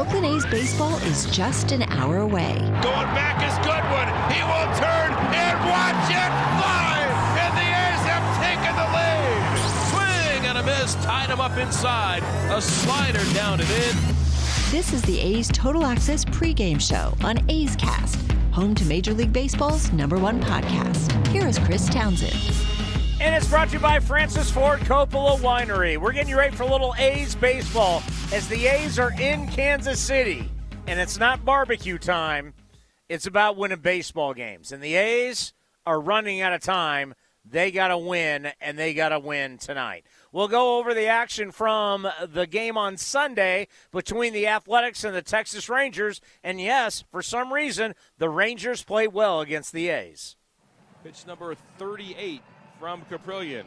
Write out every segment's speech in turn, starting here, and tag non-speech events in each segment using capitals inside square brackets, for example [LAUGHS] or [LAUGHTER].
Oakland A's baseball is just an hour away. Going back is Goodwin. He will turn and watch it fly. And the A's have taken the lead. Swing and a miss. Tied him up inside. A slider down and in. This is the A's Total Access pregame show on A's Cast, home to Major League Baseball's number one podcast. Here is Chris Townsend. And it's brought to you by Francis Ford Coppola Winery. We're getting you ready for a little A's baseball as the A's are in Kansas City. And it's not barbecue time, it's about winning baseball games. And the A's are running out of time. They got to win, and they got to win tonight. We'll go over the action from the game on Sunday between the Athletics and the Texas Rangers. And yes, for some reason, the Rangers play well against the A's. Pitch number 38 from Kaprielian.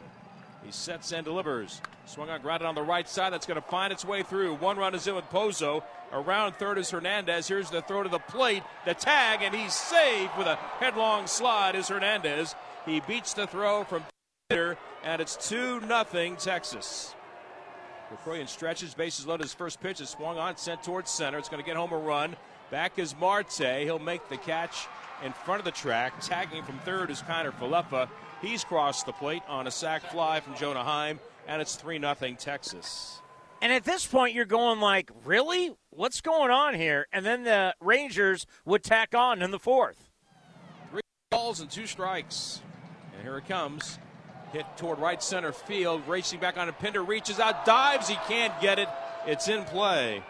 He sets and delivers. Swung on, grounded on the right side. That's going to find its way through. One run is in with Pozo. Around third is Hernandez. Here's the throw to the plate, the tag, and he's saved with a headlong slide. Is Hernandez? He beats the throw from Peter, and it's two nothing Texas. Kaprielian stretches, bases loaded. His first pitch is swung on, sent towards center. It's going to get home a run. Back is Marte. He'll make the catch in front of the track. Tagging from third is Kiner Falefa. He's crossed the plate on a sac fly from Jonah Heim, and it's 3 0 Texas. And at this point, you're going like, really? What's going on here? And then the Rangers would tack on in the fourth. Three balls and two strikes. And here it comes. Hit toward right center field. Racing back on a Pinder reaches out, dives. He can't get it. It's in play.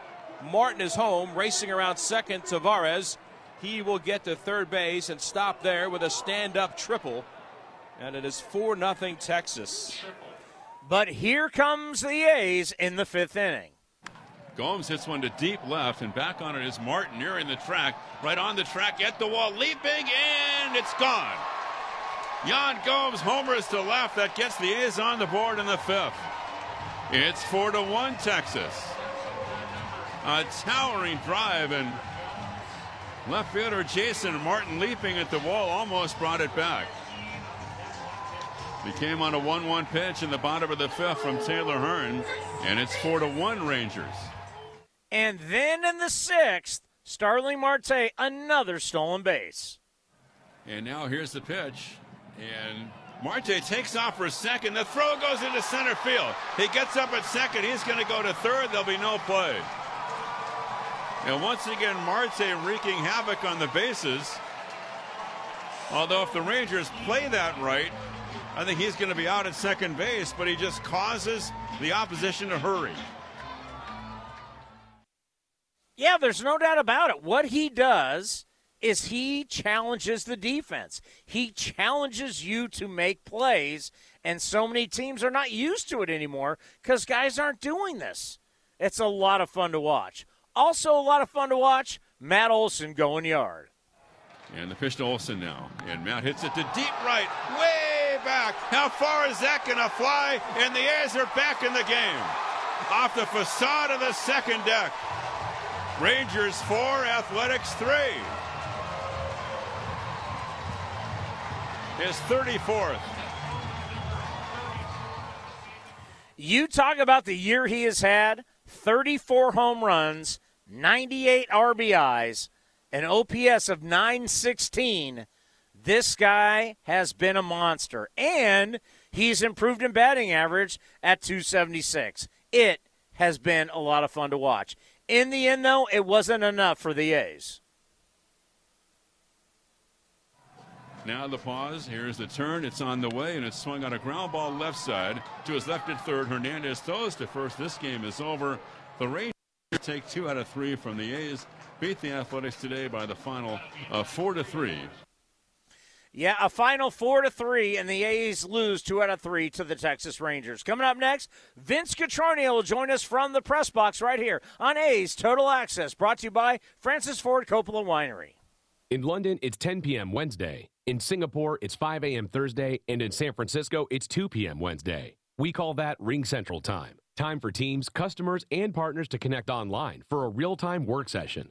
Martin is home, racing around second. Taveras. He will get to third base and stop there with a stand up triple and it is 4 0 Texas. But here comes the A's in the fifth inning. Gomes hits one to deep left, and back on it is Martin nearing the track. Right on the track, at the wall, leaping, and it's gone. Yan Gomes homers to left. That gets the A's on the board in the fifth. It's 4 to 1 Texas. A towering drive, and left fielder Jason Martin leaping at the wall almost brought it back. He came on a 1 1 pitch in the bottom of the fifth from Taylor Hearn, and it's 4 to 1 Rangers. And then in the sixth, Starling Marte, another stolen base. And now here's the pitch. And Marte takes off for a second. The throw goes into center field. He gets up at second. He's going to go to third. There'll be no play. And once again, Marte wreaking havoc on the bases. Although, if the Rangers play that right, I think he's going to be out at second base, but he just causes the opposition to hurry. Yeah, there's no doubt about it. What he does is he challenges the defense. He challenges you to make plays, and so many teams are not used to it anymore because guys aren't doing this. It's a lot of fun to watch. Also, a lot of fun to watch Matt Olson going yard. And the pitch to Olson now. And Matt hits it to deep right, way back. How far is that going to fly? And the A's are back in the game. Off the facade of the second deck. Rangers 4, Athletics 3. His 34th. You talk about the year he has had 34 home runs, 98 RBIs, an OPS of 916. This guy has been a monster, and he's improved in batting average at 276. It has been a lot of fun to watch. In the end, though, it wasn't enough for the A's. Now the pause. Here's the turn. It's on the way, and it's swung on a ground ball left side to his left at third. Hernandez throws to first. This game is over. The Rangers take two out of three from the A's. Beat the Athletics today by the final of four to three. Yeah, a final four to three, and the A's lose two out of three to the Texas Rangers. Coming up next, Vince Cotroneo will join us from the press box right here on A's Total Access, brought to you by Francis Ford Coppola Winery. In London, it's 10 p.m. Wednesday. In Singapore, it's 5 a.m. Thursday. And in San Francisco, it's 2 p.m. Wednesday. We call that RingCentral Time. Time for teams, customers, and partners to connect online for a real time work session.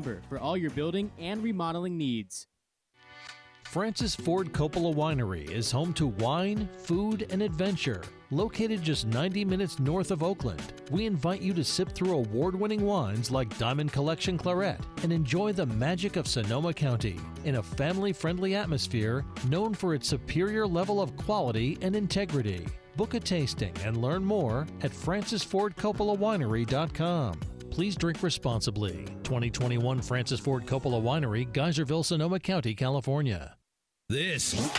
for all your building and remodeling needs. Francis Ford Coppola Winery is home to wine, food, and adventure. Located just 90 minutes north of Oakland, we invite you to sip through award winning wines like Diamond Collection Claret and enjoy the magic of Sonoma County in a family friendly atmosphere known for its superior level of quality and integrity. Book a tasting and learn more at francisfordcoppolawinery.com. Please drink responsibly. 2021 Francis Ford Coppola Winery, Geyserville, Sonoma County, California. This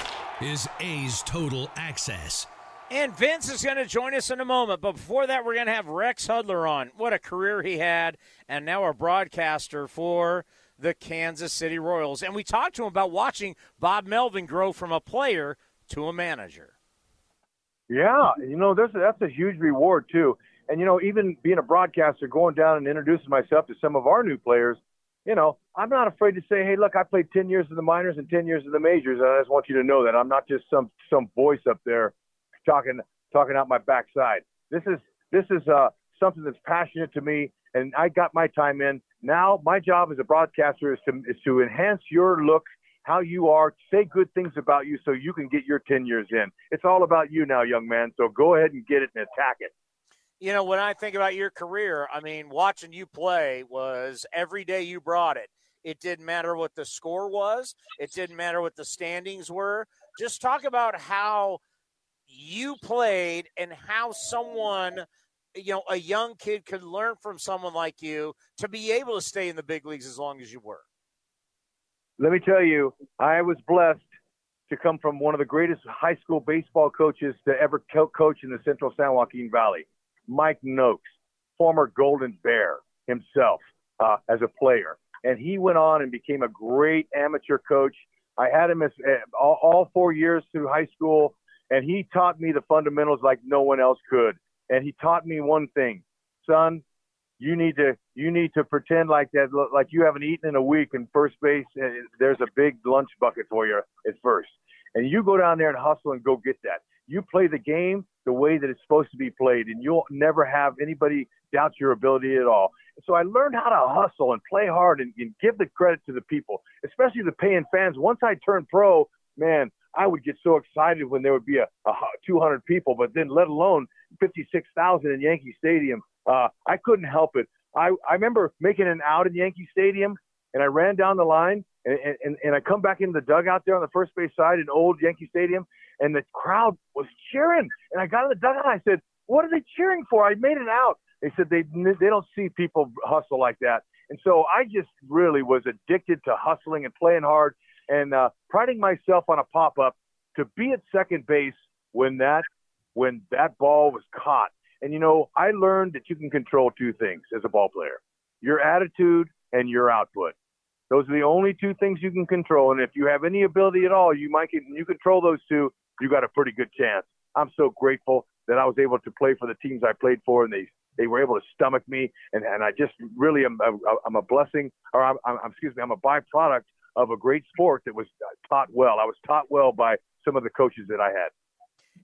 is A's Total Access. And Vince is going to join us in a moment. But before that, we're going to have Rex Hudler on. What a career he had, and now a broadcaster for the Kansas City Royals. And we talked to him about watching Bob Melvin grow from a player to a manager. Yeah, you know, that's a huge reward too. And you know, even being a broadcaster, going down and introducing myself to some of our new players, you know, I'm not afraid to say, hey, look, I played 10 years in the minors and 10 years in the majors, and I just want you to know that I'm not just some some voice up there talking talking out my backside. This is this is uh, something that's passionate to me, and I got my time in. Now, my job as a broadcaster is to is to enhance your look, how you are, say good things about you, so you can get your 10 years in. It's all about you now, young man. So go ahead and get it and attack it you know, when I think about your career, I mean, watching you play was every day you brought it. It didn't matter what the score was, it didn't matter what the standings were. Just talk about how you played and how someone, you know, a young kid could learn from someone like you to be able to stay in the big leagues as long as you were. Let me tell you, I was blessed to come from one of the greatest high school baseball coaches to ever coach in the Central San Joaquin Valley. Mike Noakes, former Golden Bear himself uh, as a player. And he went on and became a great amateur coach. I had him as uh, all, all four years through high school, and he taught me the fundamentals like no one else could. And he taught me one thing, son, you need to you need to pretend like that like you haven't eaten in a week in first base. There's a big lunch bucket for you at first, and you go down there and hustle and go get that you play the game the way that it's supposed to be played, and you'll never have anybody doubt your ability at all. So I learned how to hustle and play hard and, and give the credit to the people, especially the paying fans. Once I turned pro, man, I would get so excited when there would be a, a 200 people, but then let alone 56,000 in Yankee Stadium. Uh, I couldn't help it. I, I remember making an out in Yankee Stadium, and I ran down the line, and, and, and I come back into the dugout there on the first base side in old Yankee Stadium, and the crowd was cheering. And I got in the dugout and I said, "What are they cheering for?" I made it out. They said they they don't see people hustle like that. And so I just really was addicted to hustling and playing hard and uh, priding myself on a pop up to be at second base when that when that ball was caught. And you know, I learned that you can control two things as a ball player: your attitude and your output. Those are the only two things you can control. And if you have any ability at all, you might get, you control those two. You got a pretty good chance. I'm so grateful that I was able to play for the teams I played for, and they they were able to stomach me, and, and I just really am I'm a blessing, or I'm, I'm excuse me, I'm a byproduct of a great sport that was taught well. I was taught well by some of the coaches that I had.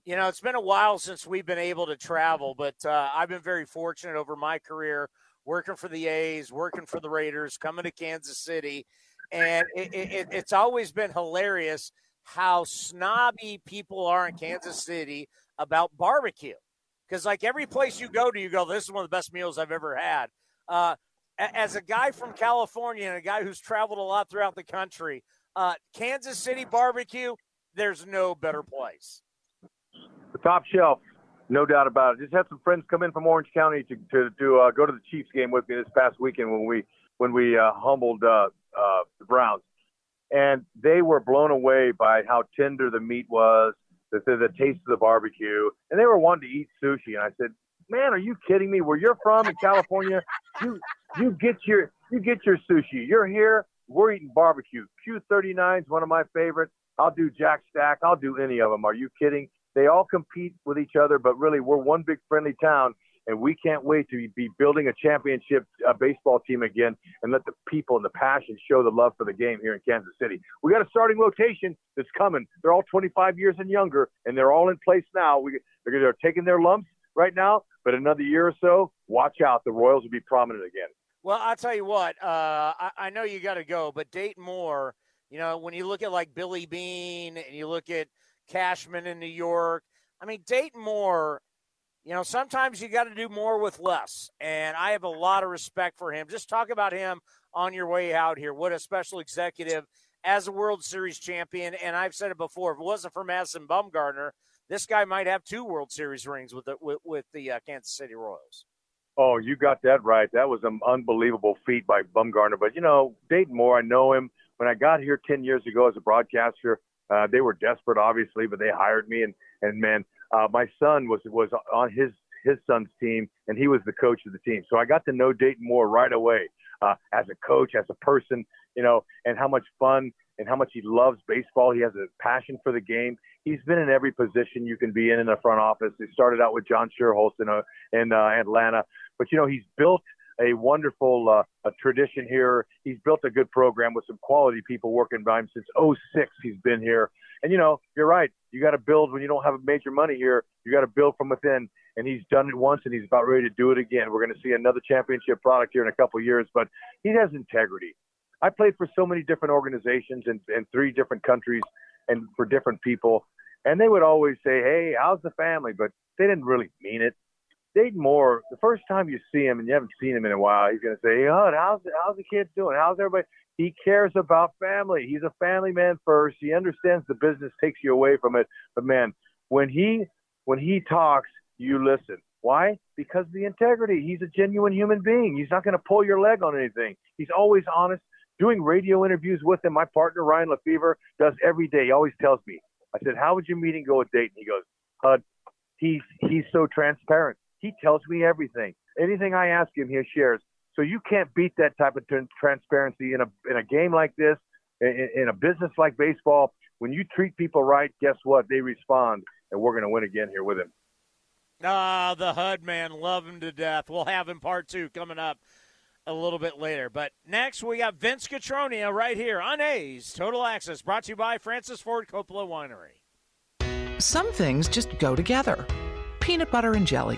You know, it's been a while since we've been able to travel, but uh, I've been very fortunate over my career working for the A's, working for the Raiders, coming to Kansas City, and it, it, it's always been hilarious how snobby people are in Kansas City about barbecue. Because like every place you go to, you go, "This is one of the best meals I've ever had." Uh, as a guy from California and a guy who's traveled a lot throughout the country, uh, Kansas City barbecue, there's no better place. The top shelf. No doubt about it. Just had some friends come in from Orange County to to, to uh, go to the Chiefs game with me this past weekend when we when we uh, humbled uh, uh, the Browns, and they were blown away by how tender the meat was, the, the, taste of the barbecue, and they were wanting to eat sushi. And I said, "Man, are you kidding me? Where you're from in California, you you get your you get your sushi. You're here, we're eating barbecue. Q39 is one of my favorites. I'll do Jack Stack. I'll do any of them. Are you kidding? They all compete with each other, but really, we're one big friendly town, and we can't wait to be building a championship uh, baseball team again and let the people and the passion show the love for the game here in Kansas City. We got a starting rotation that's coming. They're all 25 years and younger, and they're all in place now. We, they're, they're taking their lumps right now, but another year or so, watch out. The Royals will be prominent again. Well, I'll tell you what. Uh, I, I know you got to go, but Dayton Moore. You know, when you look at like Billy Beane and you look at Cashman in New York. I mean, Dayton Moore, you know, sometimes you got to do more with less. And I have a lot of respect for him. Just talk about him on your way out here. What a special executive as a World Series champion. And I've said it before if it wasn't for Madison Bumgarner, this guy might have two World Series rings with the, with, with the uh, Kansas City Royals. Oh, you got that right. That was an unbelievable feat by Bumgarner. But, you know, Dayton Moore, I know him. When I got here 10 years ago as a broadcaster, uh, they were desperate, obviously, but they hired me. And and man, uh, my son was was on his his son's team, and he was the coach of the team. So I got to know Dayton Moore right away uh, as a coach, as a person, you know, and how much fun and how much he loves baseball. He has a passion for the game. He's been in every position you can be in in the front office. He started out with John Schuerholz in, uh, in uh, Atlanta, but you know he's built a wonderful uh, a tradition here. He's built a good program with some quality people working by him since 06. He's been here. And, you know, you're right. You got to build when you don't have major money here. You got to build from within. And he's done it once and he's about ready to do it again. We're going to see another championship product here in a couple of years, but he has integrity. I played for so many different organizations in, in three different countries and for different people. And they would always say, Hey, how's the family? But they didn't really mean it. Dayton Moore, the first time you see him and you haven't seen him in a while, he's going to say, Hud, how's, how's the kids doing? How's everybody? He cares about family. He's a family man first. He understands the business takes you away from it. But man, when he when he talks, you listen. Why? Because of the integrity. He's a genuine human being. He's not going to pull your leg on anything. He's always honest. Doing radio interviews with him, my partner Ryan Lefebvre does every day. He always tells me. I said, "How would your meeting go with Dayton?" He goes, "Hud, he's he's so transparent. He tells me everything. Anything I ask him, he shares. So you can't beat that type of t- transparency in a in a game like this, in, in a business like baseball. When you treat people right, guess what? They respond, and we're going to win again here with him. Ah, the HUD man, love him to death. We'll have him part two coming up a little bit later. But next, we got Vince Cotroneo right here on A's Total Access, brought to you by Francis Ford Coppola Winery. Some things just go together peanut butter and jelly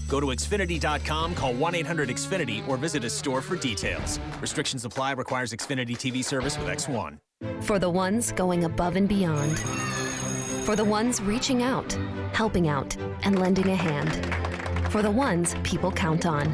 Go to Xfinity.com, call 1 800 Xfinity, or visit a store for details. Restrictions apply, requires Xfinity TV service with X1. For the ones going above and beyond. For the ones reaching out, helping out, and lending a hand. For the ones people count on.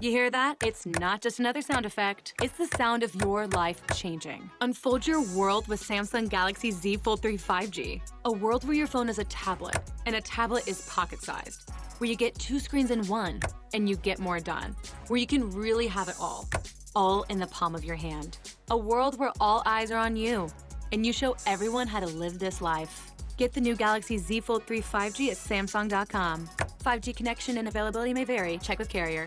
You hear that? It's not just another sound effect. It's the sound of your life changing. Unfold your world with Samsung Galaxy Z Fold 3 5G. A world where your phone is a tablet, and a tablet is pocket sized. Where you get two screens in one, and you get more done. Where you can really have it all. All in the palm of your hand. A world where all eyes are on you, and you show everyone how to live this life. Get the new Galaxy Z Fold 3 5G at Samsung.com. 5G connection and availability may vary. Check with carrier.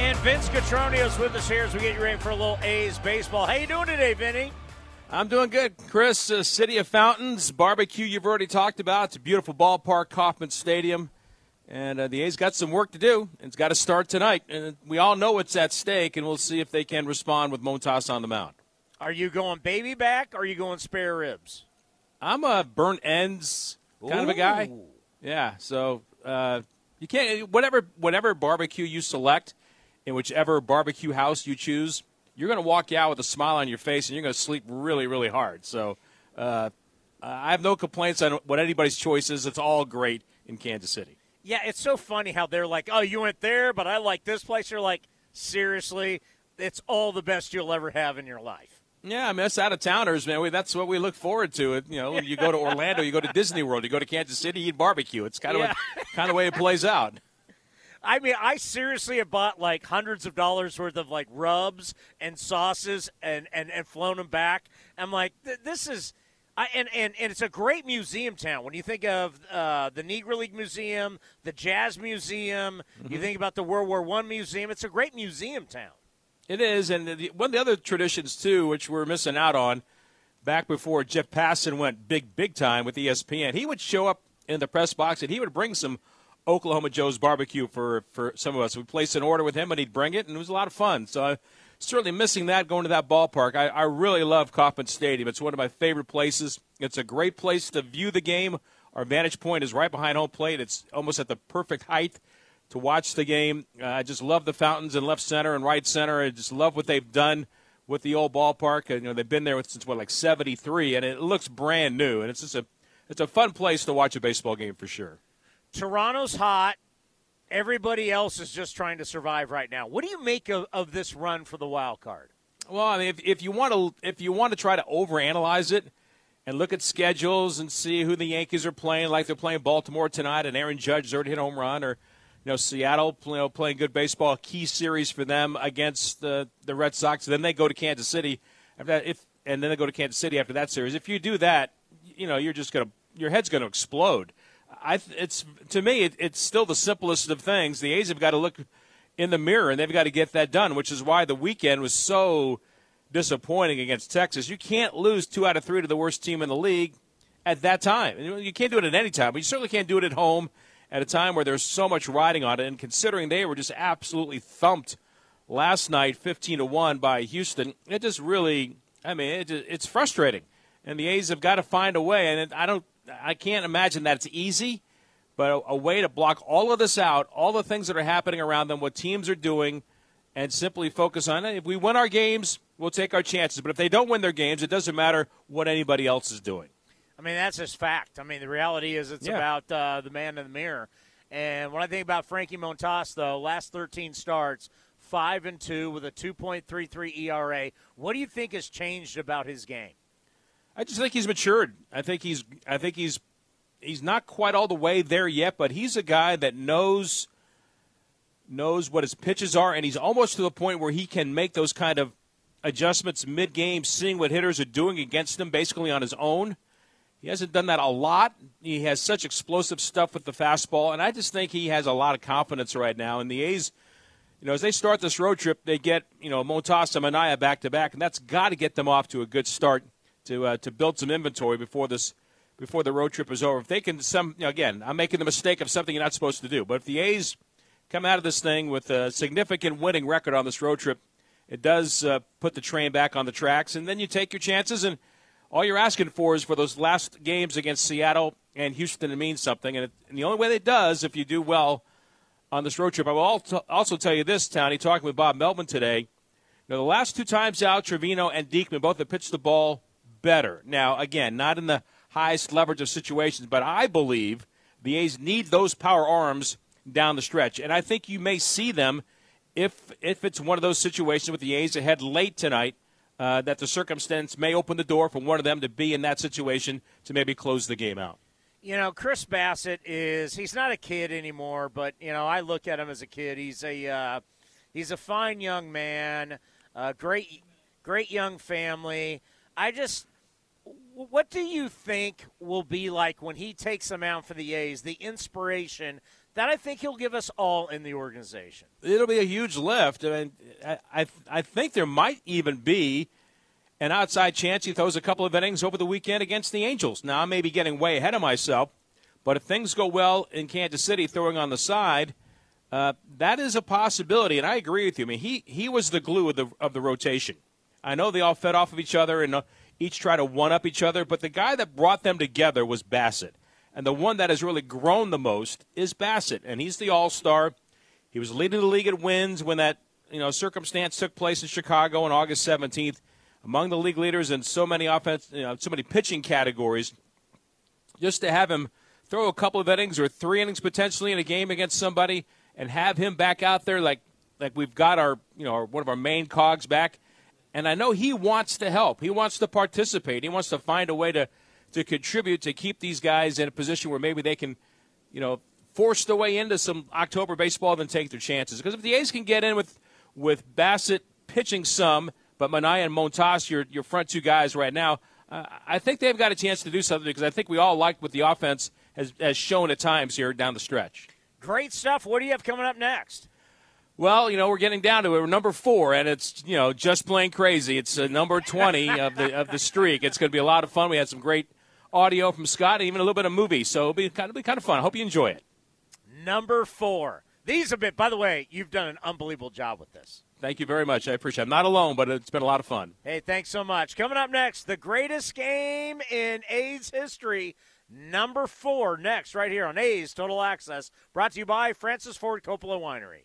And Vince Cotroneo's with us here as we get you ready for a little A's baseball. How you doing today, Vinny? I'm doing good, Chris. Uh, City of Fountains barbecue. You've already talked about. It's a beautiful ballpark, Kauffman Stadium, and uh, the A's got some work to do. It's got to start tonight, and we all know it's at stake. And we'll see if they can respond with Montas on the mound. Are you going baby back? or Are you going spare ribs? I'm a burnt ends kind Ooh. of a guy. Yeah, so uh, you can't whatever whatever barbecue you select in whichever barbecue house you choose, you're going to walk out with a smile on your face and you're going to sleep really, really hard. So uh, I have no complaints on what anybody's choice is. It's all great in Kansas City. Yeah, it's so funny how they're like, "Oh, you went there, but I like this place." You're like, seriously, it's all the best you'll ever have in your life. Yeah, I mean, us out of towners, man. We, that's what we look forward to. It, you know, you go to [LAUGHS] Orlando, you go to Disney World, you go to Kansas City, you eat barbecue. It's kind of Yeah. kind of the way it plays out. I mean, I seriously have bought like hundreds of dollars worth of like rubs and sauces and and, and flown them back. I'm like, th- this is. I, and, and, and it's a great museum town. When you think of uh, the Negro League Museum, the Jazz Museum, you Mhm. think about the World War One Museum. It's a great museum town. It is, and the, one of the other traditions too, which we're missing out on, back before Jeff Passan went big, big time with ESPN, he would show up in the press box and he would bring some Oklahoma Joe's barbecue for for some of us. We placed an order with him and he'd bring it, and it was a lot of fun. So I'm certainly missing that going to that ballpark. I, I really love Kauffman Stadium. It's one of my favorite places. It's a great place to view the game. Our vantage point is right behind home plate. It's almost at the perfect height to watch the game. Uh, I just love the fountains in left center and right center. I just love what they've done with the old ballpark. And, you know, they've been there since what like '73, and it looks brand new. And it's just a it's a fun place to watch a baseball game for sure. Toronto's hot. Everybody else is just trying to survive right now. What do you make of, of this run for the wild card? Well, I mean, if, if you want to if you want to try to overanalyze it and look at schedules and see who the Yankees are playing, like they're playing Baltimore tonight, and Aaron Judge has already hit a home run, or you know Seattle you know, playing good baseball, key series for them against the the Red Sox. Then they go to Kansas City that, if and then they go to Kansas City after that series. If you do that, you know you're just gonna your head's gonna explode. I it's to me it, it's still the simplest of things. The A's have got to look in the mirror and they've got to get that done, which is why the weekend was so disappointing against Texas. You can't lose two out of three to the worst team in the league at that time. You can't do it at any time, but you certainly can't do it at home at a time where there's so much riding on it. And considering they were just absolutely thumped last night, 15 to one by Houston, it just really, I mean, it, it's frustrating. And the A's have got to find a way. And I don't, I can't imagine that it's easy, but a, a way to block all of this out, all the things that are happening around them, what teams are doing, and simply focus on it. If we win our games, we'll take our chances. But if they don't win their games, it doesn't matter what anybody else is doing. I mean, that's just fact. I mean, the reality is it's Yeah. about uh, the man in the mirror. And when I think about Frankie Montas, though, last 13 starts, five and two with a 2.33 ERA. What do you think has changed about his game? I just think he's matured. I think he's I think he's he's not quite all the way there yet, but he's a guy that knows knows what his pitches are, and he's almost to the point where he can make those kind of adjustments mid game, seeing what hitters are doing against him basically on his own. He hasn't done that a lot. He has such explosive stuff with the fastball, and I just think he has a lot of confidence right now. And the A's, you know, as they start this road trip, they get you know Montas and Manaea back to back, and that's got to get them off to a good start to uh, to build some inventory before this before the road trip is over. If they can, some you know, again, I'm making the mistake of something you're not supposed to do, but if the A's come out of this thing with a significant winning record on this road trip, it does uh, put the train back on the tracks, and then you take your chances and all you're asking for is for those last games against Seattle and Houston to mean something. And, it, and the only way that does, if you do well on this road trip, I will also tell you this, Tony, talking with Bob Melvin today. You know, the last two times out, Trivino and Diekman both have pitched the ball better. Now, again, not in the highest leverage of situations, but I believe the A's need those power arms down the stretch. And I think you may see them if if it's one of those situations with the A's ahead late tonight – uh, that the circumstance may open the door for one of them to be in that situation to maybe close the game out. You know, Chris Bassitt is he's not a kid anymore, but you know, I look at him as a kid. He's a uh, a fine young man, uh, great great young family. I just what do you think will be like when he takes them out for the A's? The inspiration that I think he'll give us all in the organization. It'll be a huge lift. I mean, I, I, I think there might even be an outside chance he throws a couple of innings over the weekend against the Angels. Now, I may be getting way ahead of myself, but if things go well in Kansas City, throwing on the side, uh, that is a possibility. And I agree with you. I mean, he, he was the glue of the, of the rotation. I know they all fed off of each other and uh, each try to one up each other, but the guy that brought them together was Bassitt. And the one that has really grown the most is Bassitt, and he's the all star. He was leading the league in wins when that you know circumstance took place in Chicago on August 17th. Among the league leaders in so many offense, you know, so many pitching categories. Just to have him throw a couple of innings or three innings potentially in a game against somebody, and have him back out there like like we've got our you know our, one of our main cogs back. And I know he wants to help. He wants to participate. He wants to find a way to to contribute to keep these guys in a position where maybe they can, you know, force their way into some October baseball and take their chances. Because if the A's can get in with with Bassitt pitching some, but Manaea and Montas, your your front two guys right now, uh, I think they've got a chance to do something because I think we all liked what the offense has, has shown at times here down the stretch. Great stuff. What do you have coming up next? Well, you know, we're getting down to it. We're number four, and it's you know just plain crazy. It's uh, number twenty of the of the streak. It's going to be a lot of fun. We had some great audio from Scott, and even a little bit of movie. So it'll be kind of, be kind of fun. I hope you enjoy it. Number four. These have been, by the way, you've done an unbelievable job with this. Thank you very much. I appreciate it. I'm not alone, but it's been a lot of fun. Hey, thanks so much. Coming up next, the greatest game in A's history. Number four next, right here on A's Total Access, brought to you by Francis Ford Coppola Winery.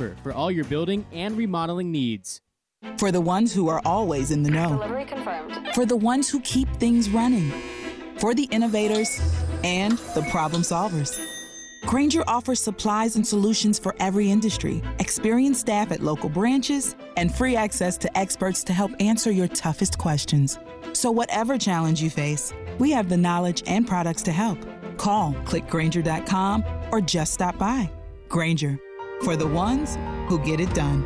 Lumber for all your building and remodeling needs. For the ones who are always in the know. Delivery confirmed. For the ones who keep things running. For the innovators and the problem solvers. Grainger offers supplies and solutions for every industry, experienced staff at local branches, and free access to experts to help answer your toughest questions. So, whatever challenge you face, we have the knowledge and products to help. Call clickgrainger.com or just stop by. Grainger for the ones who get it done.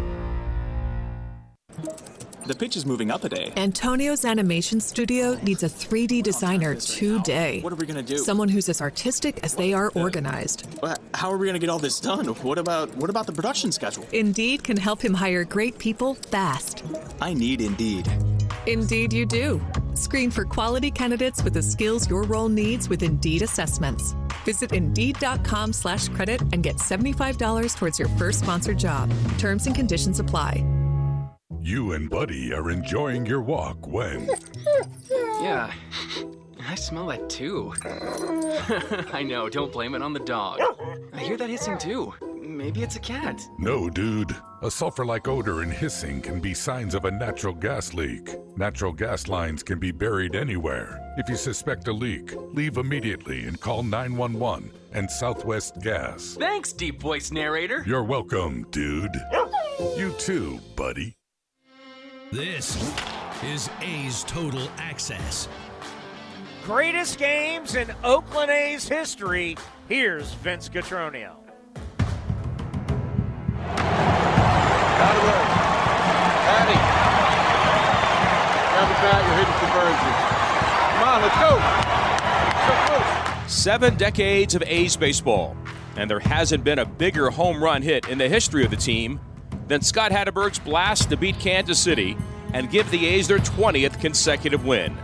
The pitch is moving up a day. Antonio's animation studio needs a 3D designer today. What are we going to do? Someone who's as artistic as they are organized. How are we going to get all this done? What about what about the production schedule? Indeed can help him hire great people fast. I need Indeed. Indeed you do. Screen for quality candidates with the skills your role needs with Indeed assessments. Visit Indeed.com slash credit and get $75 towards your first sponsored job. Terms and conditions apply. You and Buddy are enjoying your walk when... [LAUGHS] Yeah, I smell that too. [LAUGHS] I know, don't blame it on the dog. I hear that hissing too. Maybe it's a cat. No, dude. A sulfur like odor and hissing can be signs of a natural gas leak. Natural gas lines can be buried anywhere. If you suspect a leak, leave immediately and call 911 and Southwest Gas. Thanks, deep voice narrator. You're welcome, dude. You too, buddy. This is A's Total Access. Greatest games in Oakland A's history. Here's Vince Hatty. Grab the bat, you're hitting. Come on, let's go. Seven decades of A's baseball, and there hasn't been a bigger home run hit in the history of the team than Scott Hatteberg's blast to beat Kansas City and give the A's their 20th consecutive win.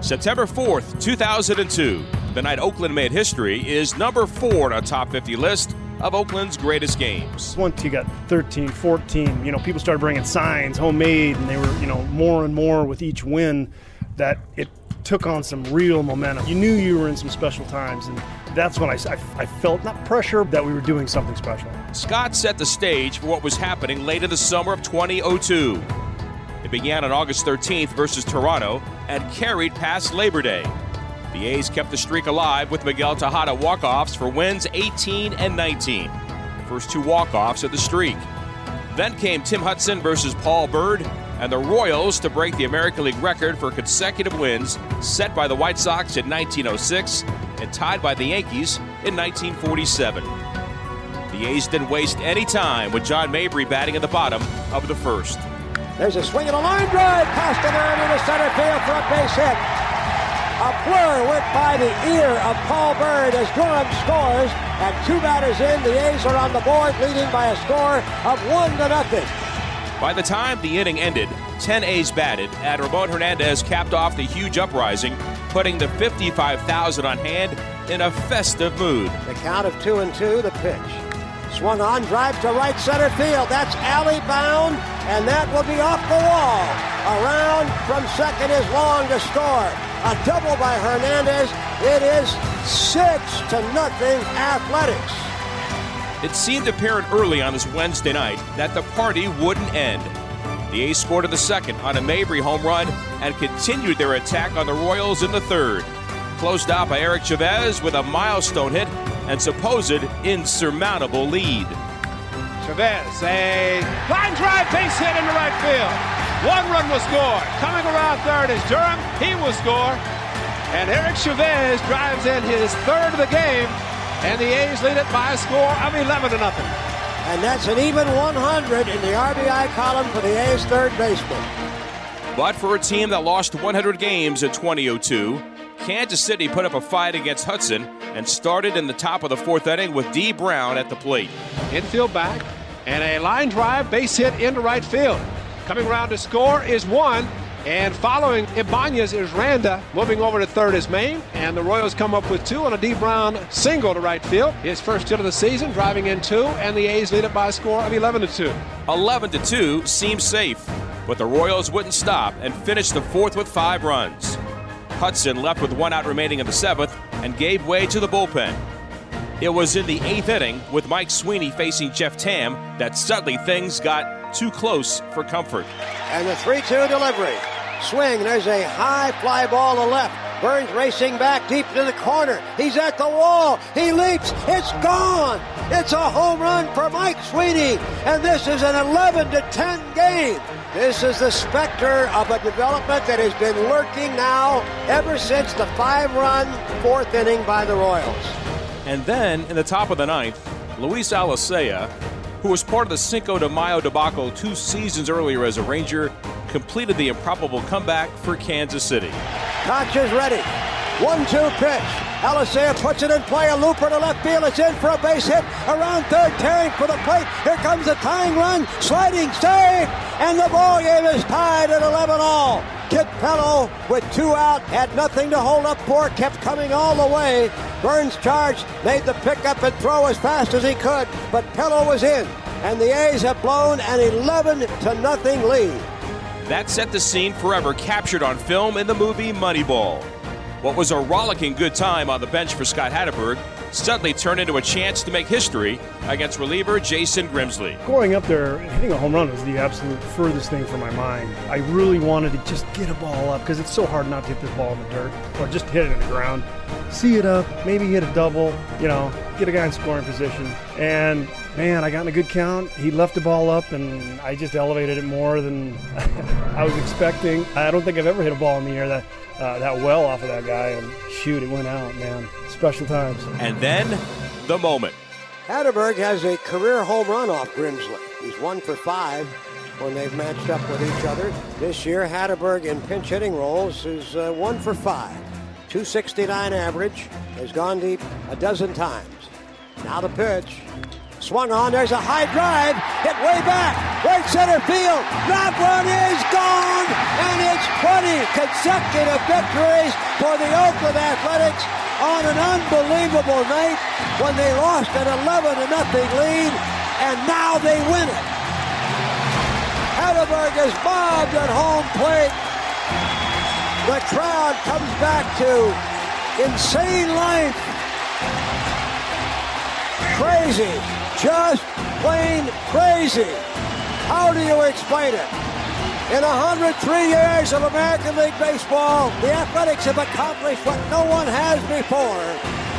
September 4th, 2002, the night Oakland made history, is number four on a top 50 list of Oakland's greatest games. Once you got 13, 14, you know, people started bringing signs, homemade, and they were, you know, more and more with each win that it took on some real momentum. You knew you were in some special times, and that's when I, I, I felt not pressure that we were doing something special. Scott set the stage for what was happening late in the summer of 2002. It began on August 13th versus Toronto and carried past Labor Day. The A's kept the streak alive with Miguel Tejada walk-offs for wins 18 and 19. The first two walk-offs of the streak. Then came Tim Hudson versus Paul Byrd and the Royals to break the American League record for consecutive wins set by the White Sox in 1906 and tied by the Yankees in 1947. The A's didn't waste any time with John Mabry batting at the bottom of the first. There's a swing and a line drive past the man into center field for a base hit. A blur went by the ear of Paul Byrd as Durham scores, and two batters in. The A's are on the board, leading by a score of one to nothing. By the time the inning ended, 10 A's batted, and Ramon Hernandez capped off the huge uprising, putting the 55,000 on hand in a festive mood. The count of two and two, the pitch. Swung on, drive to right center field. That's alley bound, and that will be off the wall. Around from second is Long to score. A double by Hernandez. It is six to nothing Athletics. It seemed apparent early on this Wednesday night that the party wouldn't end. The A's scored in the second on a Mabry home run and continued their attack on the Royals in the third. Closed out by Eric Chavez with a milestone hit and supposed insurmountable lead. Chavez, a line drive base hit into right field. One run will score. Coming around third is Durham. He will score. And Eric Chavez drives in his third of the game. And the A's lead it by a score of 11 to nothing. And that's an even 100 in the RBI column for the A's third baseman. But for a team that lost 100 games in 2002, Kansas City put up a fight against Hudson and started in the top of the fourth inning with D. Brown at the plate. Infield back, and a line drive base hit into right field. Coming around to score is one, and following Ibanez is Randa. Moving over to third is Mayne, and the Royals come up with two on a D. Brown single to right field. His first hit of the season, driving in two, and the A's lead it by a score of 11 to 2. 11 to 2 seems safe, but the Royals wouldn't stop and finished the fourth with five runs. Hudson left with one out remaining in the seventh and gave way to the bullpen. It was in the eighth inning, with Mike Sweeney facing Jeff Tam, that suddenly things got too close for comfort. And the 3 2 delivery. Swing, there's a high fly ball to left. Burns racing back deep to the corner. He's at the wall. He leaps. It's gone. It's a home run for Mike Sweeney. And this is an 11 to 10 game. This is the specter of a development that has been lurking now ever since the five run fourth inning by the Royals. And then, in the top of the ninth, Luis Alicea, who was part of the Cinco de Mayo debacle two seasons earlier as a Ranger, completed the improbable comeback for Kansas City. Koch is ready. One two pitch. Alicea puts it in play. A looper to left field. It's in for a base hit. Around third, tearing for the plate. Here comes the tying run. Sliding save. And the ball game is tied at 11 all. Kit Pellow with two out had nothing to hold up for. Kept coming all the way. Burns charged. Made the pickup and throw as fast as he could. But Pellow was in. And the A's have blown an 11 to nothing lead. That set the scene forever captured on film in the movie Moneyball. What was a rollicking good time on the bench for Scott Hatteberg suddenly turned into a chance to make history against reliever Jason Grimsley. Going up there, hitting a home run was the absolute furthest thing from my mind. I really wanted to just get a ball up because it's so hard not to hit this ball in the dirt or just hit it in the ground. See it up, maybe hit a double, you know, get a guy in scoring position. And man, I got in a good count. He left the ball up, and I just elevated it more than [LAUGHS] I was expecting. I don't think I've ever hit a ball in the air that uh, that well off of that guy, and shoot, it went out, man. Special times. And then the moment. Hatteberg has a career home run off Grimsley. He's one for five when they've matched up with each other. This year, Hatteberg in pinch hitting roles is uh, one for five. 269 average, has gone deep a dozen times. Now the pitch. Swung on, there's a high drive, hit way back, right center field. That one is gone, and it's 20 consecutive victories for the Oakland Athletics on an unbelievable night when they lost an 11 to nothing lead, and now they win it. Hatteberg is bobbed at home plate. The crowd comes back to insane life. Crazy. Just plain crazy. How do you explain it? In 103 years of American League Baseball, the Athletics have accomplished what no one has before.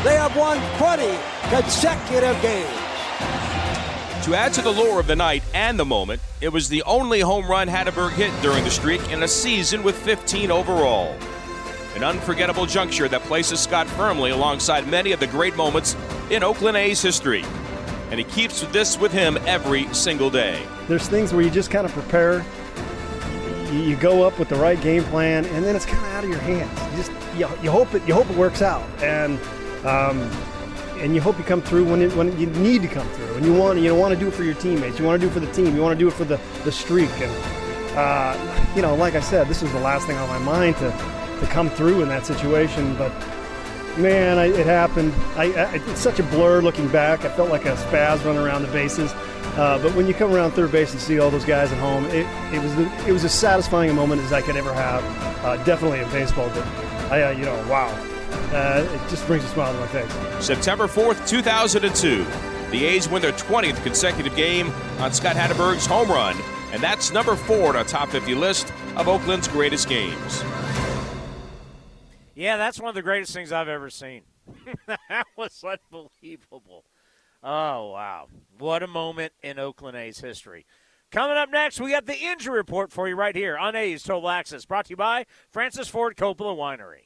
They have won 20 consecutive games. To add to the lore of the night and the moment, it was the only home run Hatteberg hit during the streak in a season with 15 overall. An unforgettable juncture that places Scott firmly alongside many of the great moments in Oakland A's history. And he keeps this with him every single day. There's things where you just kind of prepare. You, go up with the right game plan, and then it's kind of out of your hands. You just you, you hope it you hope it works out, and um, and you hope you come through when it, when you need to come through, and you want you want to do it for your teammates. You want to do it for the team. You want to do it for the the streak, and uh, you know, like I said, this was the last thing on my mind to to come through in that situation, but man, I, it happened. I, I, it's such a blur looking back. I felt like a spaz running around the bases. Uh, but when you come around third base and see all those guys at home, it, it was the, it was as satisfying a moment as I could ever have. Uh, definitely in baseball, but I, uh, you know, wow, uh, it just brings a smile to my face. September 4th, 2002. The A's win their 20th consecutive game on Scott Hatteberg's home run, and that's number four on our top 50 list of Oakland's greatest games. Yeah, that's one of the greatest things I've ever seen. [LAUGHS] that was unbelievable. Oh, wow. What a moment in Oakland A's history. Coming up next, we got the injury report for you right here on A's Total Access, brought to you by Francis Ford Coppola Winery.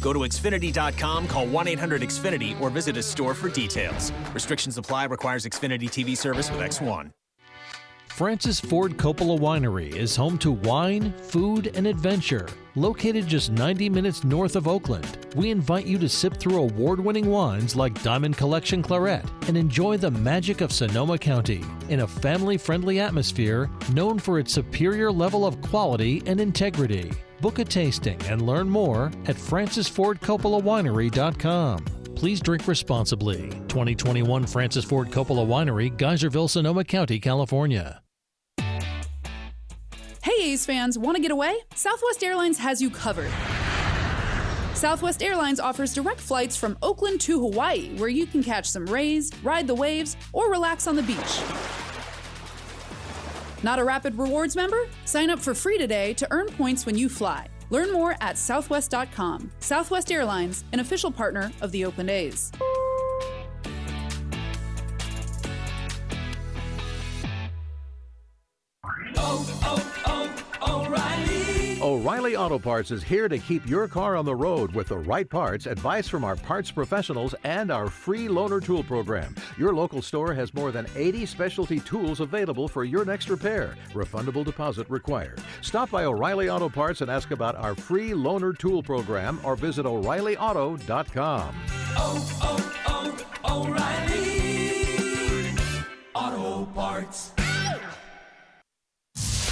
Go to Xfinity.com, call 1 800 Xfinity, or visit a store for details. Restrictions apply, requires Xfinity TV service with X1. Francis Ford Coppola Winery is home to wine, food, and adventure. Located just 90 minutes north of Oakland, we invite you to sip through award winning wines like Diamond Collection Claret and enjoy the magic of Sonoma County in a family friendly atmosphere known for its superior level of quality and integrity. Book a tasting and learn more at francisfordcoppolawinery.com. Please drink responsibly. 2021 Francis Ford Coppola Winery, Geyserville, Sonoma County, California. Hey A's fans, want to get away? Southwest Airlines has you covered. Southwest Airlines offers direct flights from Oakland to Hawaii, where you can catch some rays, ride the waves, or relax on the beach. Not a Rapid Rewards member? Sign up for free today to earn points when you fly. Learn more at southwest.com. Southwest Airlines, an official partner of the Oakland A's. Oh, oh, oh, O'Reilly O'Reilly Auto Parts is here to keep your car on the road with the right parts, advice from our parts professionals, and our free loaner tool program. Your local store has more than 80 specialty tools available for your next repair. Refundable deposit required. Stop by O'Reilly Auto Parts and ask about our free loaner tool program or visit O'ReillyAuto.com. Oh, oh, oh, O'Reilly Auto Parts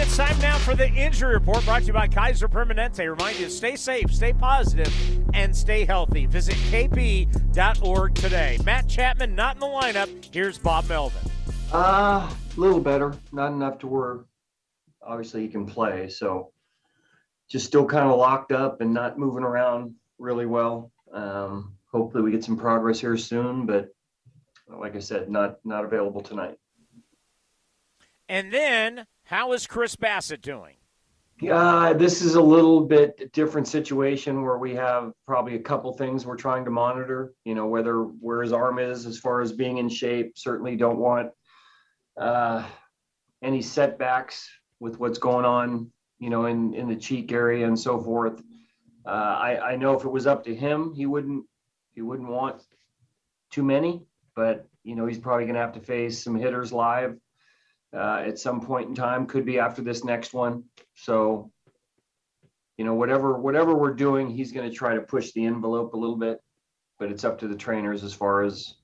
It's time now for the injury report brought to you by Kaiser Permanente. Remind you to stay safe, stay positive, and stay healthy. Visit kp.org today. Matt Chapman not in the lineup. Here's Bob Melvin. Uh, a little better. Not enough to where obviously he can play. So just still kind of locked up and not moving around really well. Um, hopefully we get some progress here soon, but like I said, not not available tonight. And then, how is Chris Bassitt doing? Uh, this is a little bit different situation where we have probably a couple things we're trying to monitor. You know, whether where his arm is as far as being in shape. Certainly don't want uh, any setbacks with what's going on you know, in, in the cheek area and so forth. Uh, I, I know if it was up to him, he wouldn't, he wouldn't want too many, but you know, he's probably going to have to face some hitters live uh, at some point in time. Could be after this next one. So, you know, whatever whatever we're doing, he's going to try to push the envelope a little bit, but it's up to the trainers as far as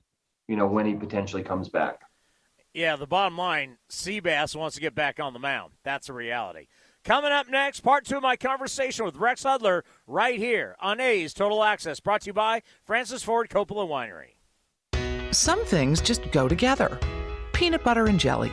you know when he potentially comes back. Yeah, the bottom line, Seabass wants to get back on the mound. That's a reality. Coming up next, part two of my conversation with Rex Hudler right here on A's Total Access, brought to you by Francis Ford Coppola Winery. Some things just go together peanut butter and jelly,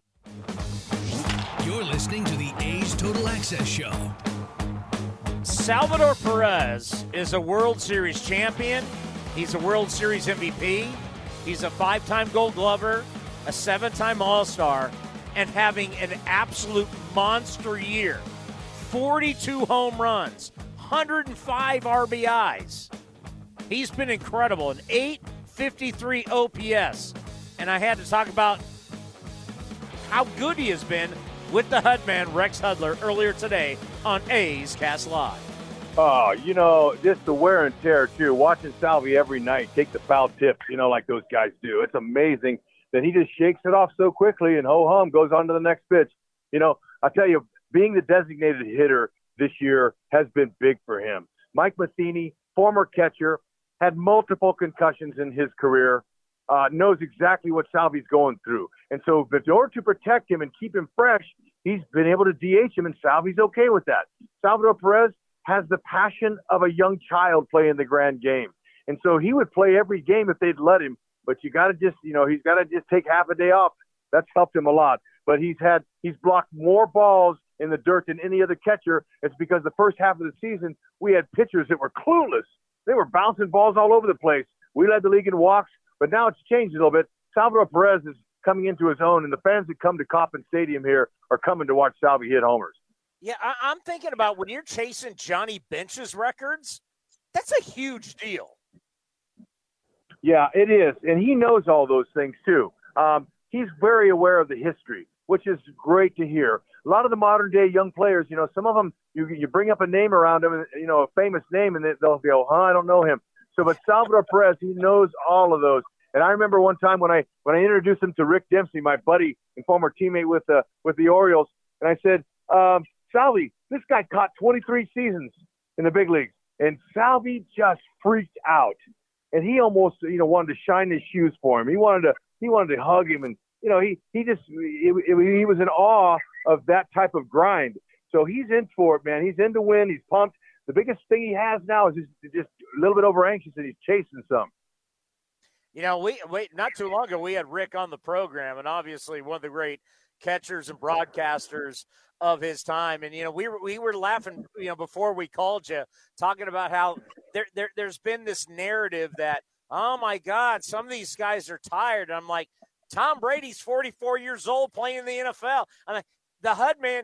Listening to the A's Total Access Show. Salvador Perez is a World Series champion. He's a World Series MVP. He's a five time gold glover, a seven time All Star, and having an absolute monster year 42 home runs, 105 RBIs. He's been incredible, an 853 OPS. And I had to talk about how good he has been with the Hudman, Rex Hudler, earlier today on A's Cast Live. Oh, you know, just the wear and tear too. Watching Salvi every night take the foul tips, you know, like those guys do. It's amazing that he just shakes it off so quickly and ho hum goes on to the next pitch. You know, I tell you, being the designated hitter this year has been big for him. Mike Matheny, former catcher, had multiple concussions in his career, uh, knows exactly what Salvi's going through. And so, in order to protect him and keep him fresh, he's been able to DH him, and Salvi's okay with that. Salvador Perez has the passion of a young child playing the grand game. And so he would play every game if they'd let him. But you got to just, you know, he's got to just take half a day off. That's helped him a lot. But he's had, he's blocked more balls in the dirt than any other catcher. It's because the first half of the season, we had pitchers that were clueless. They were bouncing balls all over the place. We led the league in walks, but now it's changed a little bit. Salvador Perez is coming into his own, and the fans that come to Kauffman Stadium here are coming to watch Salvi hit homers. Yeah, I, am thinking about when you're chasing Johnny Bench's records, that's a huge deal. Yeah, it is. And he knows all those things too. Um, he's very aware of the history, which is great to hear. A lot of the modern day young players, you know, some of them, you, you bring up a name around them, you know, a famous name, and they'll go, huh, I don't know him. So, but Salvador Perez, he knows all of those. And I remember one time when I when I introduced him to Rick Dempsey, my buddy and former teammate with the with the Orioles, and I said, um, Salvi, this guy caught 23 seasons in the big leagues, and Salvi just freaked out. and he almost you know wanted to shine his shoes for him. He wanted to he wanted to hug him, and you know he he just it, it, he was in awe of that type of grind. So he's in for it, man. He's in to win. He's pumped. The biggest thing he has now is just, just a little bit over anxious, and he's chasing some. You know, we wait not too long ago we had Rick on the program, and obviously one of the great catchers and broadcasters of his time. And you know, we were we were laughing, you know, before we called you, talking about how there, there there's been this narrative that oh my God, some of these guys are tired. And I'm like, Tom Brady's 44 years old playing in the NFL. I mean, the HUD man.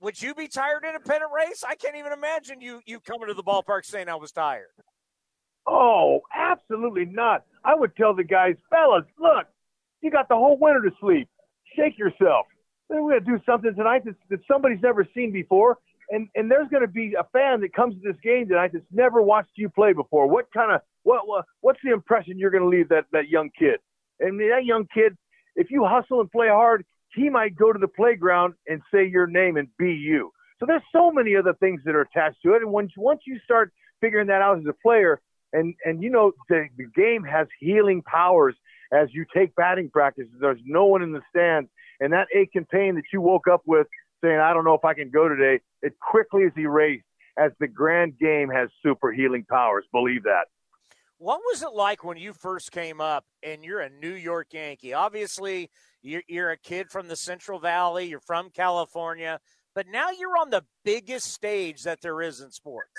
Would you be tired in a pennant race? I can't even imagine you you coming to the ballpark saying I was tired. Oh, absolutely not. I would tell the guys, fellas, look, you got the whole winter to sleep. Shake yourself. We're going to do something tonight that, that somebody's never seen before. And, and there's going to be a fan that comes to this game tonight that's never watched you play before. What kind of what, what what's the impression you're going to leave that that young kid? And that young kid, if you hustle and play hard, he might go to the playground and say your name and be you. So there's so many other things that are attached to it. And once once you start figuring that out as a player, and and you know the, the game has healing powers as you take batting practice. There's no one in the stands, and that ache and pain that you woke up with, saying I don't know if I can go today, it quickly is erased as the grand game has super healing powers. Believe that. What was it like when you first came up and you're a New York Yankee? Obviously, you're, you're a kid from the Central Valley, you're from California, but now you're on the biggest stage that there is in sports.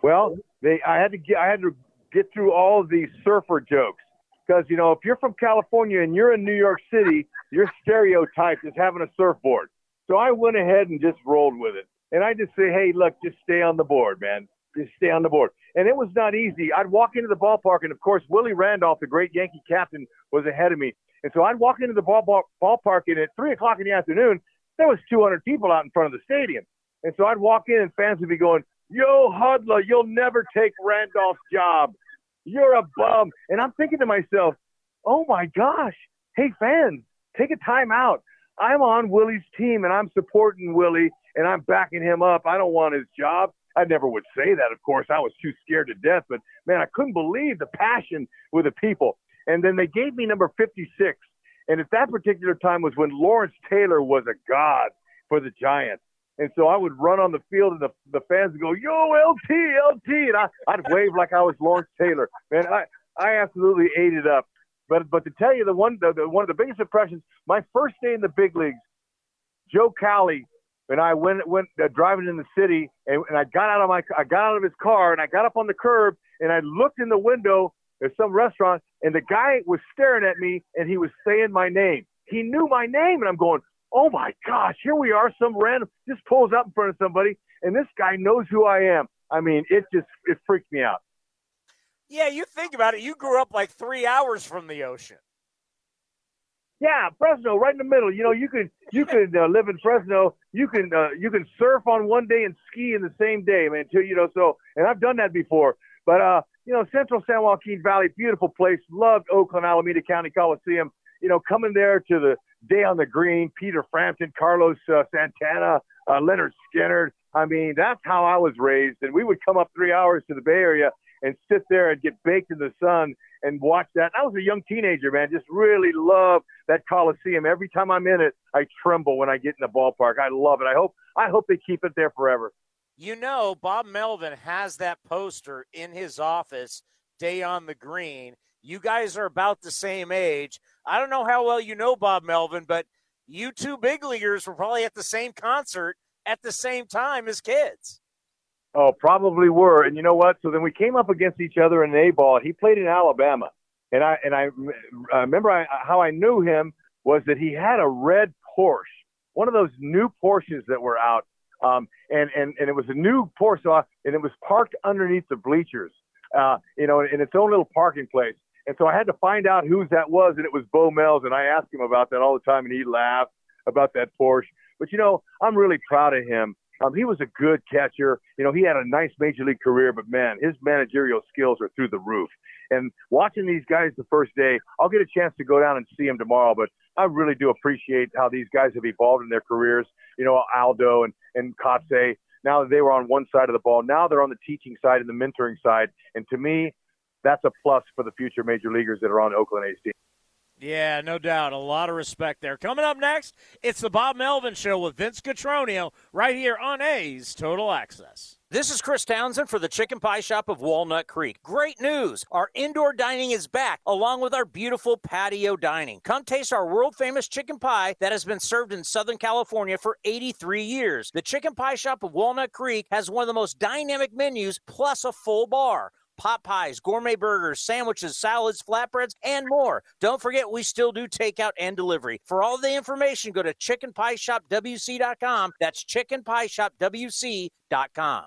Well, they I had to get I had to get through all these surfer jokes because you know if you're from California and you're in New York City, you're stereotyped as having a surfboard. So I went ahead and just rolled with it, and I just say, hey, look, just stay on the board, man. Just stay on the board. And it was not easy. I'd walk into the ballpark, and of course, Willie Randolph, the great Yankee captain, was ahead of me. And so I'd walk into the ball, ball, ballpark, and at three o'clock in the afternoon, there was 200 people out in front of the stadium. And so I'd walk in, and fans would be going, Yo, Hudler, you'll never take Randolph's job. You're a bum. And I'm thinking to myself, oh my gosh, hey, fans, take a time out. I'm on Willie's team and I'm supporting Willie and I'm backing him up. I don't want his job. I never would say that, of course. I was too scared to death, but man, I couldn't believe the passion with the people. And then they gave me number 56. And at that particular time was when Lawrence Taylor was a god for the Giants. And so I would run on the field, and the, the fans would go, "Yo, LT, LT," and I, I'd wave like I was Lawrence Taylor. Man, I I absolutely ate it up. But but to tell you the one the, the one of the biggest impressions, my first day in the big leagues, Joe Cowley and I went went uh, driving in the city, and, and I got out of my I got out of his car, and I got up on the curb, and I looked in the window at some restaurant, and the guy was staring at me, and he was saying my name. He knew my name, and I'm going, oh my gosh, here we are, some random just pulls up in front of somebody, and this guy knows who I am. I mean, it just it freaked me out. Yeah, you think about it. You grew up like three hours from the ocean. Yeah, Fresno, right in the middle. You know, you could you could uh, live in Fresno. You can uh, you can surf on one day and ski in the same day, man. Too, you know, so and I've done that before. But uh, you know, Central San Joaquin Valley, beautiful place. Loved Oakland, Alameda County Coliseum. You know, coming there to the Day on the Green, Peter Frampton, Carlos uh, Santana, uh, Lynyrd Skynyrd. I mean, that's how I was raised. And we would come up three hours to the Bay Area and sit there and get baked in the sun and watch that. I was a young teenager, man. Just really love that Coliseum. Every time I'm in it, I tremble when I get in the ballpark. I love it. I hope I hope they keep it there forever. You know, Bob Melvin has that poster in his office, Day on the Green. You guys are about the same age. I don't know how well you know Bob Melvin, but you two big leaguers were probably at the same concert at the same time as kids. Oh, probably were. And you know what? So then we came up against each other in A ball. He played in Alabama, and I and I, I remember I, how I knew him was that he had a red Porsche, one of those new Porsches that were out, um, and and and it was a new Porsche, and it was parked underneath the bleachers, uh, you know, in its own little parking place. And so I had to find out whose that was, and it was Bo Mel's. And I asked him about that all the time, and he laughed about that Porsche. But you know, I'm really proud of him. Um, he was a good catcher. You know, he had a nice major league career, but man, his managerial skills are through the roof. And watching these guys the first day, I'll get a chance to go down and see him tomorrow. But I really do appreciate how these guys have evolved in their careers. You know, Aldo and and Kotsay. Now that they were on one side of the ball, now they're on the teaching side and the mentoring side. And to me, that's a plus for the future major leaguers that are on Oakland A's team. Yeah, no doubt. A lot of respect there. Coming up next, it's the Bob Melvin Show with Vince Cotroneo right here on A's Total Access. This is Chris Townsend for the Chicken Pie Shop of Walnut Creek. Great news! Our indoor dining is back, along with our beautiful patio dining. Come taste our world famous chicken pie that has been served in Southern California for 83 years. The Chicken Pie Shop of Walnut Creek has one of the most dynamic menus, plus a full bar pot pies, gourmet burgers, sandwiches, salads, flatbreads, and more. Don't forget, we still do takeout and delivery. For all the information, go to chickenpieshopwc.com. That's chickenpieshopwc.com.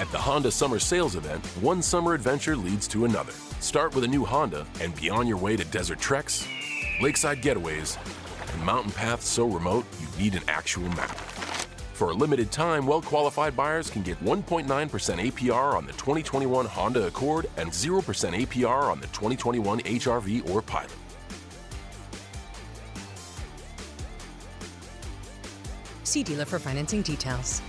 At the Honda Summer Sales Event, one summer adventure leads to another. Start with a new Honda and be on your way to desert treks, lakeside getaways, and mountain paths so remote you need an actual map. For a limited time, well qualified buyers can get 1.9% APR on the 2021 Honda Accord and 0% APR on the 2021 HRV or Pilot. See dealer for financing details.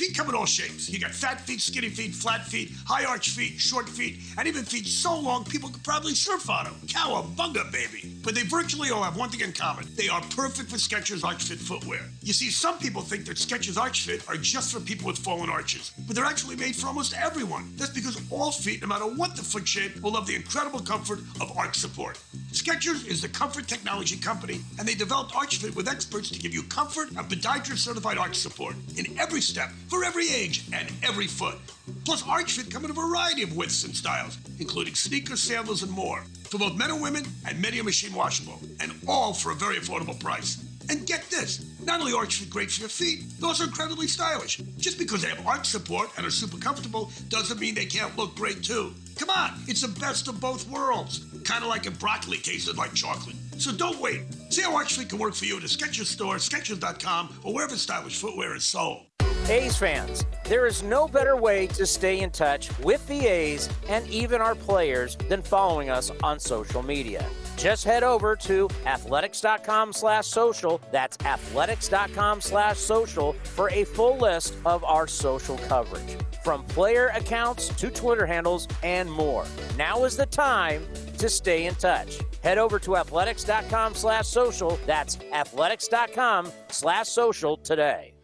Feet come in all shapes. You got fat feet, skinny feet, flat feet, high arch feet, short feet, and even feet so long people could probably surf on them. Cowabunga, baby. But they virtually all have one thing in common. They are perfect for Skechers Arch Fit footwear. You see, some people think that Skechers Arch Fit are just for people with fallen arches, but they're actually made for almost everyone. That's because all feet, no matter what the foot shape, will love the incredible comfort of arch support. Skechers is the comfort technology company, and they developed Arch Fit with experts to give you comfort and podiatrist certified arch support in every step for every age and every foot. Plus, Arch Fit come in a variety of widths and styles, including sneakers, sandals, and more, for both men and women, and many are machine washable, and all for a very affordable price. And get this, not only Arch Fit great for your feet, they're also incredibly stylish. Just because they have arch support and are super comfortable doesn't mean they can't look great too. Come on, it's the best of both worlds. Kind of like if broccoli tasted like chocolate. So don't wait. See how Fit can work for you at a Skechers store, Skechers.com, or wherever stylish footwear is sold. A's fans, there is no better way to stay in touch with the A's and even our players than following us on social media. Just head over to athletics.com slash social. That's athletics.com slash social for a full list of our social coverage. From player accounts to Twitter handles and more. Now is the time to stay in touch. Head over to athletics.com slash social. That's athletics.com slash social today.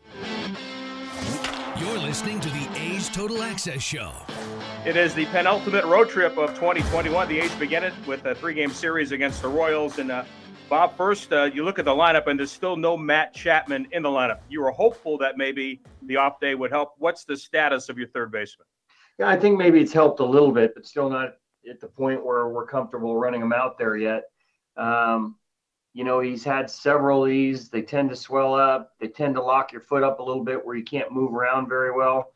You're listening to the A's Total Access Show. It is the penultimate road trip of 2021. The A's begin it with a three-game series against the Royals. And uh, Bob, first, uh, you look at the lineup, and there's still no Matt Chapman in the lineup. You were hopeful that maybe the off day would help. What's the status of your third baseman? Yeah, I think maybe it's helped a little bit, but still not at the point where we're comfortable running him out there yet. Um, you know, he's had several of these. They tend to swell up. They tend to lock your foot up a little bit where you can't move around very well.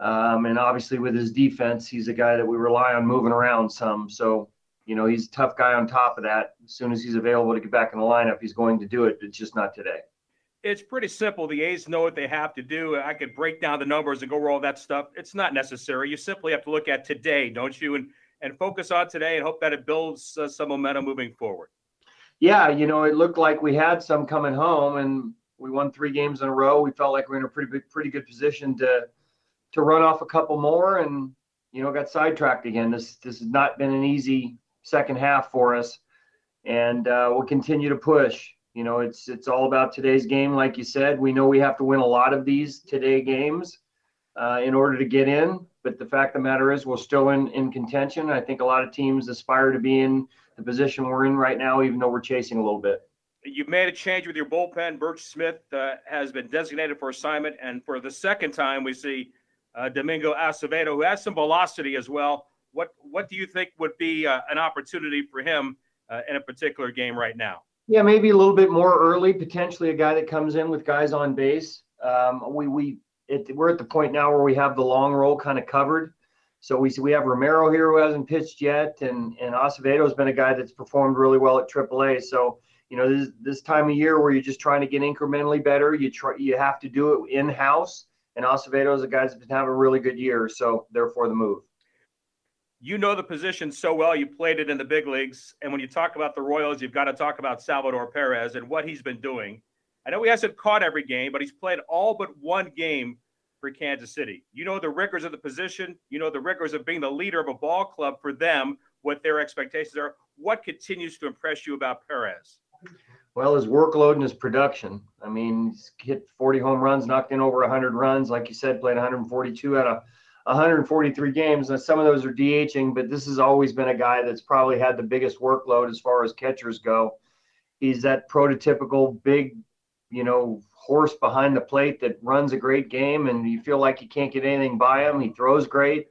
Um, and obviously, with his defense, he's a guy that we rely on moving around some. So, you know, he's a tough guy on top of that. As soon as he's available to get back in the lineup, he's going to do it. It's just not today. It's pretty simple. The A's know what they have to do. I could break down the numbers and go over all that stuff. It's not necessary. You simply have to look at today, don't you? And and focus on today and hope that it builds uh, some momentum moving forward. Yeah, you know, it looked like we had some coming home, and we won three games in a row. We felt like we are in a pretty big, pretty good position to to run off a couple more, and you know, got sidetracked again. This this has not been an easy second half for us, and uh, we'll continue to push. You know, it's it's all about today's game, like you said. We know we have to win a lot of these today games uh, in order to get in. But the fact of the matter is, we're still in in contention. I think a lot of teams aspire to be in the position we're in right now, even though we're chasing a little bit. You've made a change with your bullpen. Burch Smith uh, has been designated for assignment, and for the second time, we see uh, Domingo Acevedo, who has some velocity as well. What what do you think would be uh, an opportunity for him uh, in a particular game right now? Yeah, maybe a little bit more early. Potentially a guy that comes in with guys on base. Um, we we it, we're at the point now where we have the long roll kind of covered. So we we have Romero here who hasn't pitched yet, and and Acevedo's been a guy that's performed really well at AAA. So you know this this time of year where you're just trying to get incrementally better, you try you have to do it in house. And Acevedo is a guy that's been having a really good year, so therefore the move. You know the position so well. You played it in the big leagues, and when you talk about the Royals, you've got to talk about Salvador Perez and what he's been doing. I know he hasn't caught every game, but he's played all but one game for Kansas City. You know the rigors of the position. You know the rigors of being the leader of a ball club for them, what their expectations are. What continues to impress you about Perez? Well, his workload and his production. I mean, he's hit 40 home runs, knocked in over 100 runs. Like you said, played 142 out of 143 games. And some of those are DHing, but this has always been a guy that's probably had the biggest workload as far as catchers go. He's that prototypical big, you know, horse behind the plate that runs a great game, and you feel like you can't get anything by him. He throws great.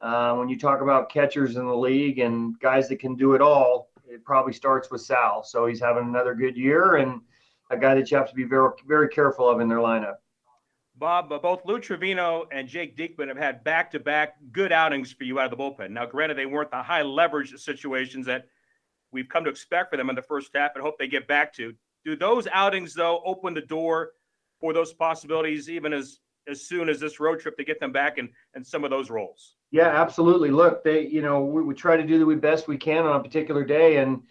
Uh, when you talk about catchers in the league and guys that can do it all, it probably starts with Sal. So he's having another good year and a guy that you have to be very, very careful of in their lineup. Bob, uh, both Lou Trivino and Jake Diekman have had back to back good outings for you out of the bullpen. Now, granted, they weren't the high leverage situations that we've come to expect for them in the first half and hope they get back to. Do those outings, though, open the door for those possibilities even as as soon as this road trip to get them back in, and some of those roles? Yeah, absolutely. Look, they, you know, we, we try to do the best we can on a particular day, and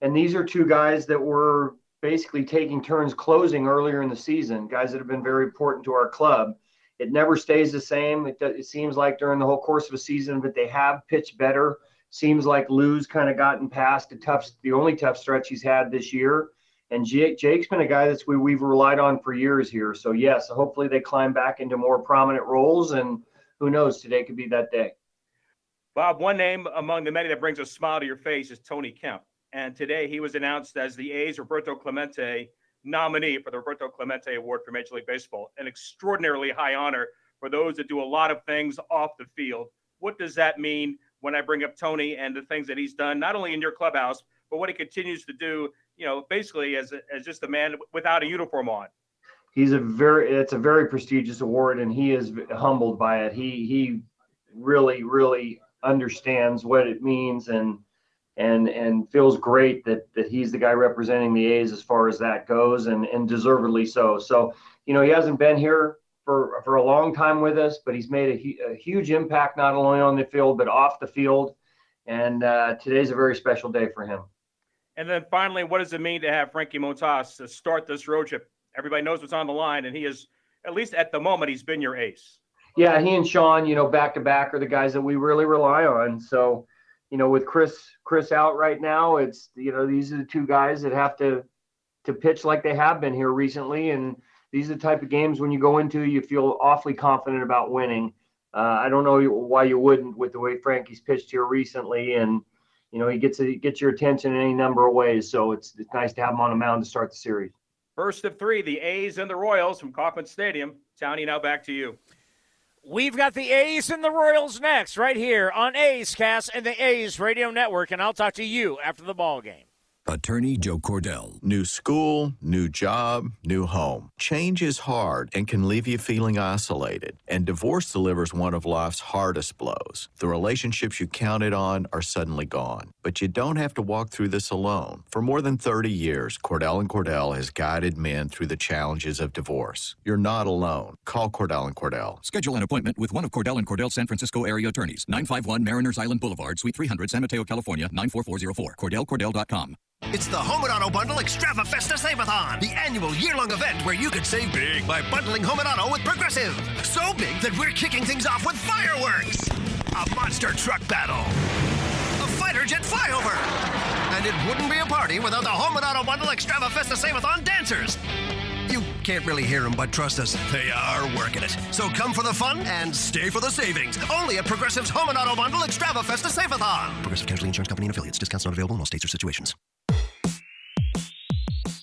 and these are two guys that were basically taking turns closing earlier in the season. Guys that have been very important to our club. It never stays the same. It, it seems like during the whole course of a season, but they have pitched better. Seems like Lou's kind of gotten past the tough, the only tough stretch he's had this year. And Jake, Jake's been a guy that's we, we've relied on for years here. So yes, hopefully they climb back into more prominent roles and who knows, today could be that day. Bob, one name among the many that brings a smile to your face is Tony Kemp. And today he was announced as the A's Roberto Clemente nominee for the Roberto Clemente Award for Major League Baseball, an extraordinarily high honor for those that do a lot of things off the field. What does that mean when I bring up Tony and the things that he's done, not only in your clubhouse, but what he continues to do, you know, basically as, a, as just a man without a uniform on? he's a very it's a very prestigious award and he is humbled by it. He he really really understands what it means and and and feels great that that he's the guy representing the A's as far as that goes and and deservedly so. So you know he hasn't been here for for a long time with us but he's made a, a huge impact not only on the field but off the field. And uh, today's a very special day for him and then finally what does it mean to have Frankie Montas start this road trip Everybody knows what's on the line, and he is at least at the moment he's been your ace. Yeah, he and Sean, you know, back to back are the guys that we really rely on. So, you know, with Chris Chris out right now, it's you know these are the two guys that have to to pitch like they have been here recently, and these are the type of games when you go into you feel awfully confident about winning. Uh, I don't know why you wouldn't with the way Frankie's pitched here recently, and you know he gets he gets your attention in any number of ways. So it's it's nice to have him on the mound to start the series. First of three, the A's and the Royals from Kauffman Stadium. Townie, now back to you. We've got the A's and the Royals next, right here on A's Cast and the A's Radio Network, and I'll talk to you after the ball game. Attorney Joe Cordell. New school, new job, new home. Change is hard and can leave you feeling isolated. And divorce delivers one of life's hardest blows. The relationships you counted on are suddenly gone. But you don't have to walk through this alone. For more than 30 years, Cordell and Cordell has guided men through the challenges of divorce. You're not alone. Call Cordell and Cordell. Schedule an appointment with one of Cordell and Cordell San Francisco area attorneys. 951 Mariners Island Boulevard, Suite 300, San Mateo, California, 94404. CordellCordell.com. It's the Home and Auto Bundle Extravafesta Save-a-thon, the annual year-long event where you could save big by bundling Home and Auto with Progressive. So big that we're kicking things off with fireworks, a monster truck battle, a fighter jet flyover, and it wouldn't be a party without the Home and Auto Bundle Extravafesta Save-a-thon dancers. You can't really hear them, but trust us, they are working it. So come for the fun and stay for the savings. Only at Progressive's Home and Auto Bundle Extravafesta Save-a-thon. Progressive Casualty Insurance Company and affiliates. Discounts not available in all states or situations.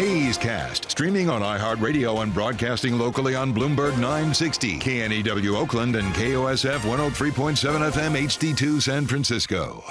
A's Cast, streaming on iHeartRadio and broadcasting locally on Bloomberg 960, KNEW Oakland, and KOSF 103.7 FM HD2 San Francisco.